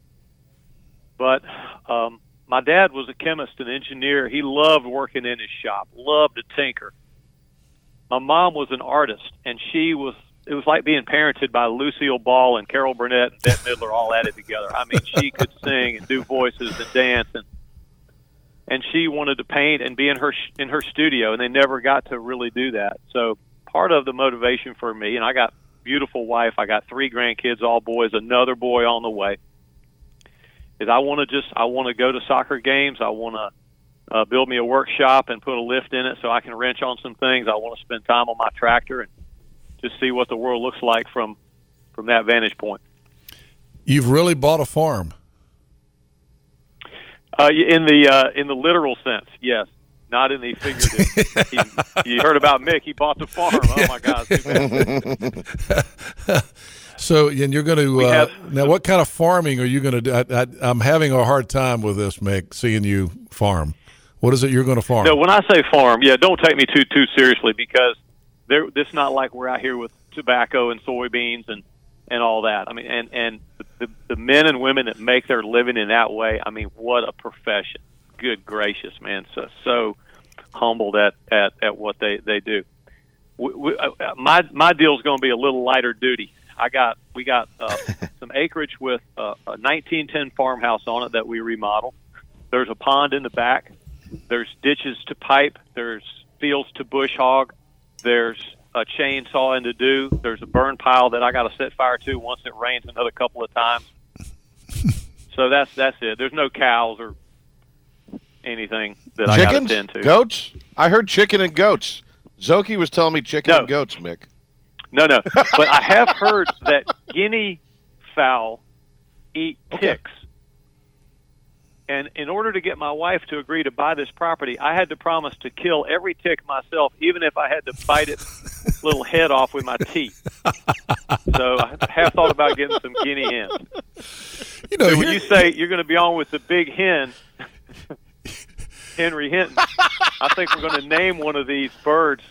But um, my dad was a chemist and engineer. He loved working in his shop, loved to tinker. My mom was an artist, and she was. It was like being parented by Lucille Ball and Carol Burnett and Bette Midler all added together. I mean, she could sing and do voices and dance, and and she wanted to paint and be in her in her studio, and they never got to really do that. So part of the motivation for me, and I got beautiful wife. I got three grandkids, all boys, another boy on the way is I want to just I want to go to soccer games. I want to uh, build me a workshop and put a lift in it so I can wrench on some things. I want to spend time on my tractor and just see what the world looks like from from that vantage point. You've really bought a farm. Uh, in the uh, in the literal sense, yes, not in the figurative. he, you heard about Mick? He bought the farm. Oh my God! So, and you're going to uh, now. What kind of farming are you going to do? I, am having a hard time with this, Mick. Seeing you farm. What is it you're going to farm? No, when I say farm, yeah, don't take me too too seriously because there. This not like we're out here with tobacco and soybeans and and all that. I mean, and and the, the men and women that make their living in that way. I mean, what a profession! Good gracious, man! So so humbled at at at what they they do. We, we, uh, my my deal is going to be a little lighter duty. I got we got uh, some acreage with uh, a 1910 farmhouse on it that we remodeled. There's a pond in the back. There's ditches to pipe. There's fields to bush hog. There's a chainsaw in to do. There's a burn pile that I got to set fire to once it rains another couple of times. so that's that's it. There's no cows or anything that Chickens? I got to tend to. Goats? I heard chicken and goats. Szoke was telling me chicken No. and goats, Mick. No, no. but I have heard that guinea fowl eat ticks. And in order to get my wife to agree to buy this property, I had to promise to kill every tick myself, even if I had to bite its little head off with my teeth. So I have thought about getting some guinea hens. You know, so when you say you're going to be on with the big hen, Henry Hinton, I think we're going to name one of these birds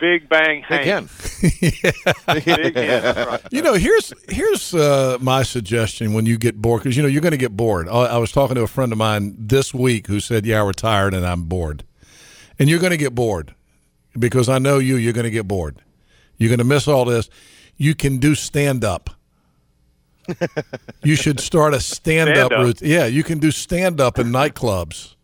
Big Bang Big Hank. Big hen. right. You know, here's here's uh, my suggestion when you get bored because you know you're going to get bored. I, I was talking to a friend of mine this week who said, "Yeah, we're tired and I'm bored," and you're going to get bored because I know you. You're going to get bored. You're going to miss all this. You can do stand up. you should start a stand up routine. Yeah, you can do stand up in nightclubs.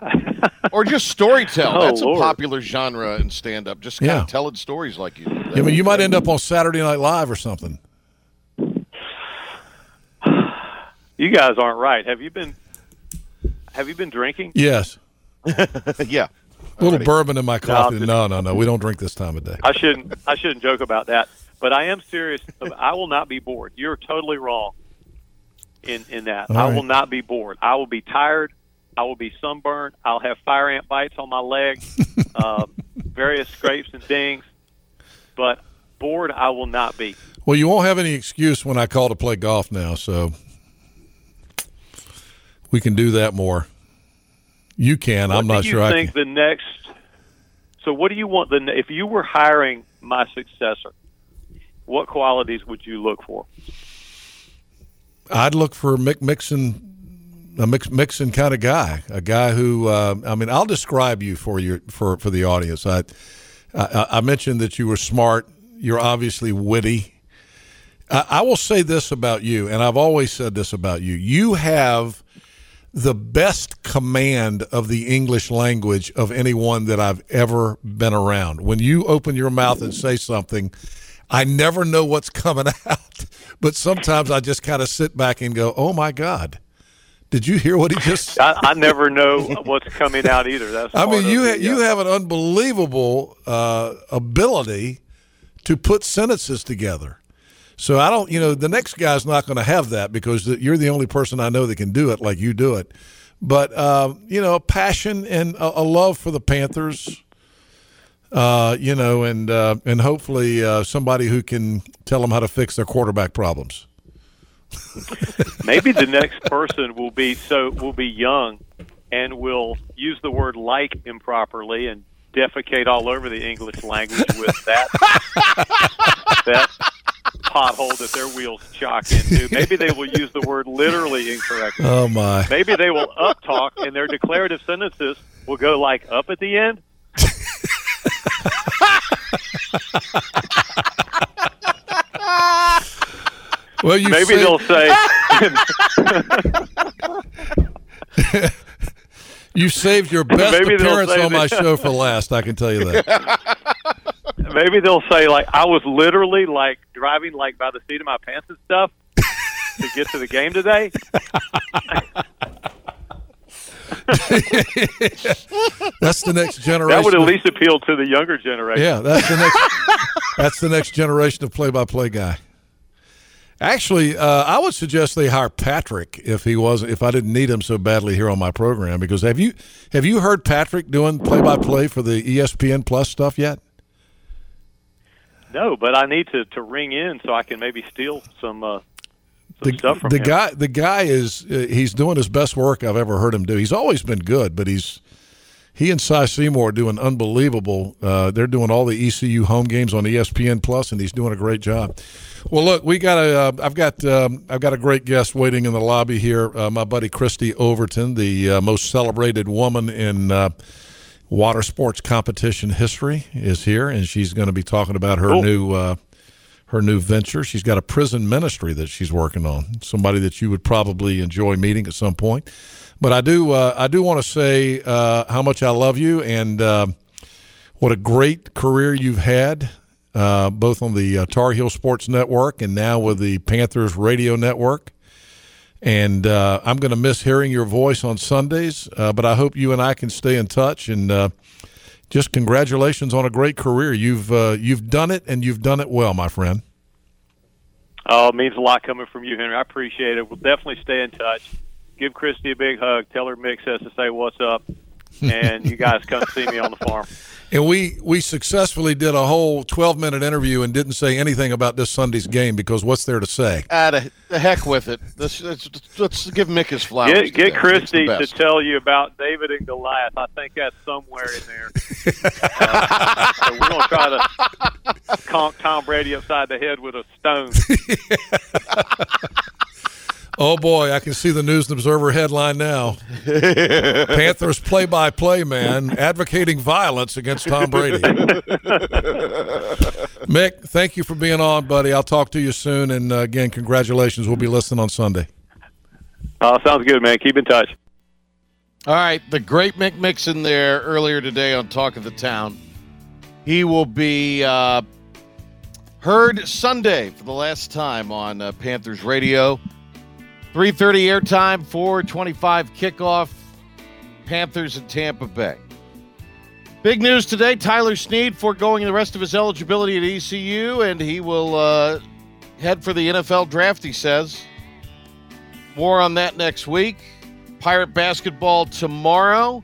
or just storytell. Oh, That's Lord. a popular genre in stand up. Just kind Yeah. of telling stories like you. do. I mean, you might end up on Saturday Night Live or something. You guys aren't right. Have you been? Have you been drinking? Yes, yeah. a little bourbon in my coffee. just- No, no, no. We don't drink this time of day. I shouldn't. I shouldn't joke about that. But I am serious. I will not be bored. You're totally wrong in in that. All I right. will not be bored. I will be tired. I will be sunburned. I'll have fire ant bites on my legs, uh, various scrapes and dings. But bored, I will not be. Well, you won't have any excuse when I call to play golf now, so we can do that more. You can. I'm not sure you I think the next? So, what do you want the if you were hiring my successor? What qualities would you look for? I'd look for Mick Mixon, a Mix, Mixon kind of guy, a guy who. Uh, I mean, I'll describe you for your for for the audience. I, I I mentioned that you were smart. You're obviously witty. I, I will say this about you, and I've always said this about you. You have the best command of the English language of anyone that I've ever been around. When you open your mouth and say something, I never know what's coming out, but sometimes I just kind of sit back and go, "Oh my God." Did you hear what he just? I, I never know what's coming out either. That's I mean, you the, you have an unbelievable uh, ability to put sentences together. So I don't, you know, the next guy's not going to have that because you're the only person I know that can do it like you do it. But uh, you know, a passion and a, a love for the Panthers. Uh, you know, and uh, and hopefully uh, somebody who can tell them how to fix their quarterback problems. maybe the next person will be so will be young and will use the word like improperly and defecate all over the English language with that that pothole that their wheels chock into. Maybe they will use the word literally incorrectly. Oh my! Maybe they will up talk and their declarative sentences will go like up at the end. Well, you Maybe say- they'll say You saved your best Maybe appearance on my show for last. I can tell you that. maybe they'll say like I was literally like driving like by the seat of my pants and stuff to get to the game today. That's the next generation. That would at least appeal to the younger generation. Yeah, that's the next. that's the next generation of play-by-play guy. Actually, uh, I would suggest they hire Patrick if he was if I didn't need him so badly here on my program. Because have you have you heard Patrick doing play-by-play for the ESPN Plus stuff yet? No, but I need to to ring in so I can maybe steal some uh, some The, stuff from the him. guy the guy is uh, he's doing his best work I've ever heard him do. He's always been good, but he's he and Cy Seymour are doing unbelievable. Uh, they're doing all the ECU home games on ESPN Plus, and he's doing a great job. Well, look, we got a. Uh, I've got. Um, I've got a great guest waiting in the lobby here. Uh, my buddy Kristi Overton, the uh, most celebrated woman in uh, water sports competition history, is here, and she's going to be talking about her Cool. new. Uh, her new venture. She's got a prison ministry that she's working on. Somebody that you would probably enjoy meeting at some point. But I do. Uh, I do want to say uh, how much I love you and uh, what a great career you've had, uh, both on the uh, Tar Heel Sports Network and now with the Panthers Radio Network. And uh, I'm going to miss hearing your voice on Sundays, but I hope you and I can stay in touch. And just congratulations on a great career. You've you've done it, and you've done it well, my friend. Oh, it means a lot coming from you, Henry. I appreciate it. We'll definitely stay in touch. Give Kristi a big hug. Tell her Mick says to say what's up, and you guys come see me on the farm. And we we successfully did a whole 12 minute interview and didn't say anything about this Sunday's game because what's there to say? Ah, the, the heck with it. Let's, let's, let's give Mick his flowers. Get, today. get Kristi to tell you about David and Goliath. I think that's somewhere in there. Uh, so we're going to try to conk Tom Brady upside the head with a stone. Oh boy, I can see the News and Observer headline now. Panthers play by play man advocating violence against Tom Brady. Mick, thank you for being on, buddy. I'll talk to you soon. And uh, again, congratulations. We'll be listening on Sunday. Uh, sounds good, man. Keep in touch. All right, the great Mick Mixon there earlier today on Talk of the Town. He will be uh, heard Sunday for the last time on uh, Panthers Radio. 3.30 airtime, 4.25 kickoff, Panthers in Tampa Bay. Big news today, Tyler Snead foregoing the rest of his eligibility at ECU, and he will uh, head for the NFL draft, he says. More on that next week. Pirate basketball tomorrow,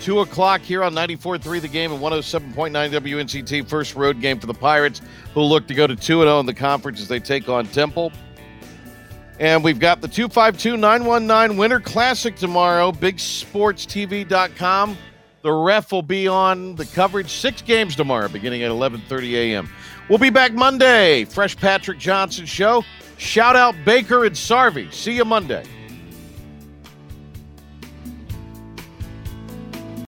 2 o'clock here on 94.3 The Game and 107.9 WNCT. First road game for the Pirates, who look to go to 2 0 in the conference as they take on Temple. And we've got the 252 919 Winter Classic tomorrow, bigsportstv.com. The ref will be on the coverage, six games tomorrow, beginning at 11.30 a.m. We'll be back Monday. Fresh Patrick Johnson Show. Shout out Baker and Sarvey. See you Monday.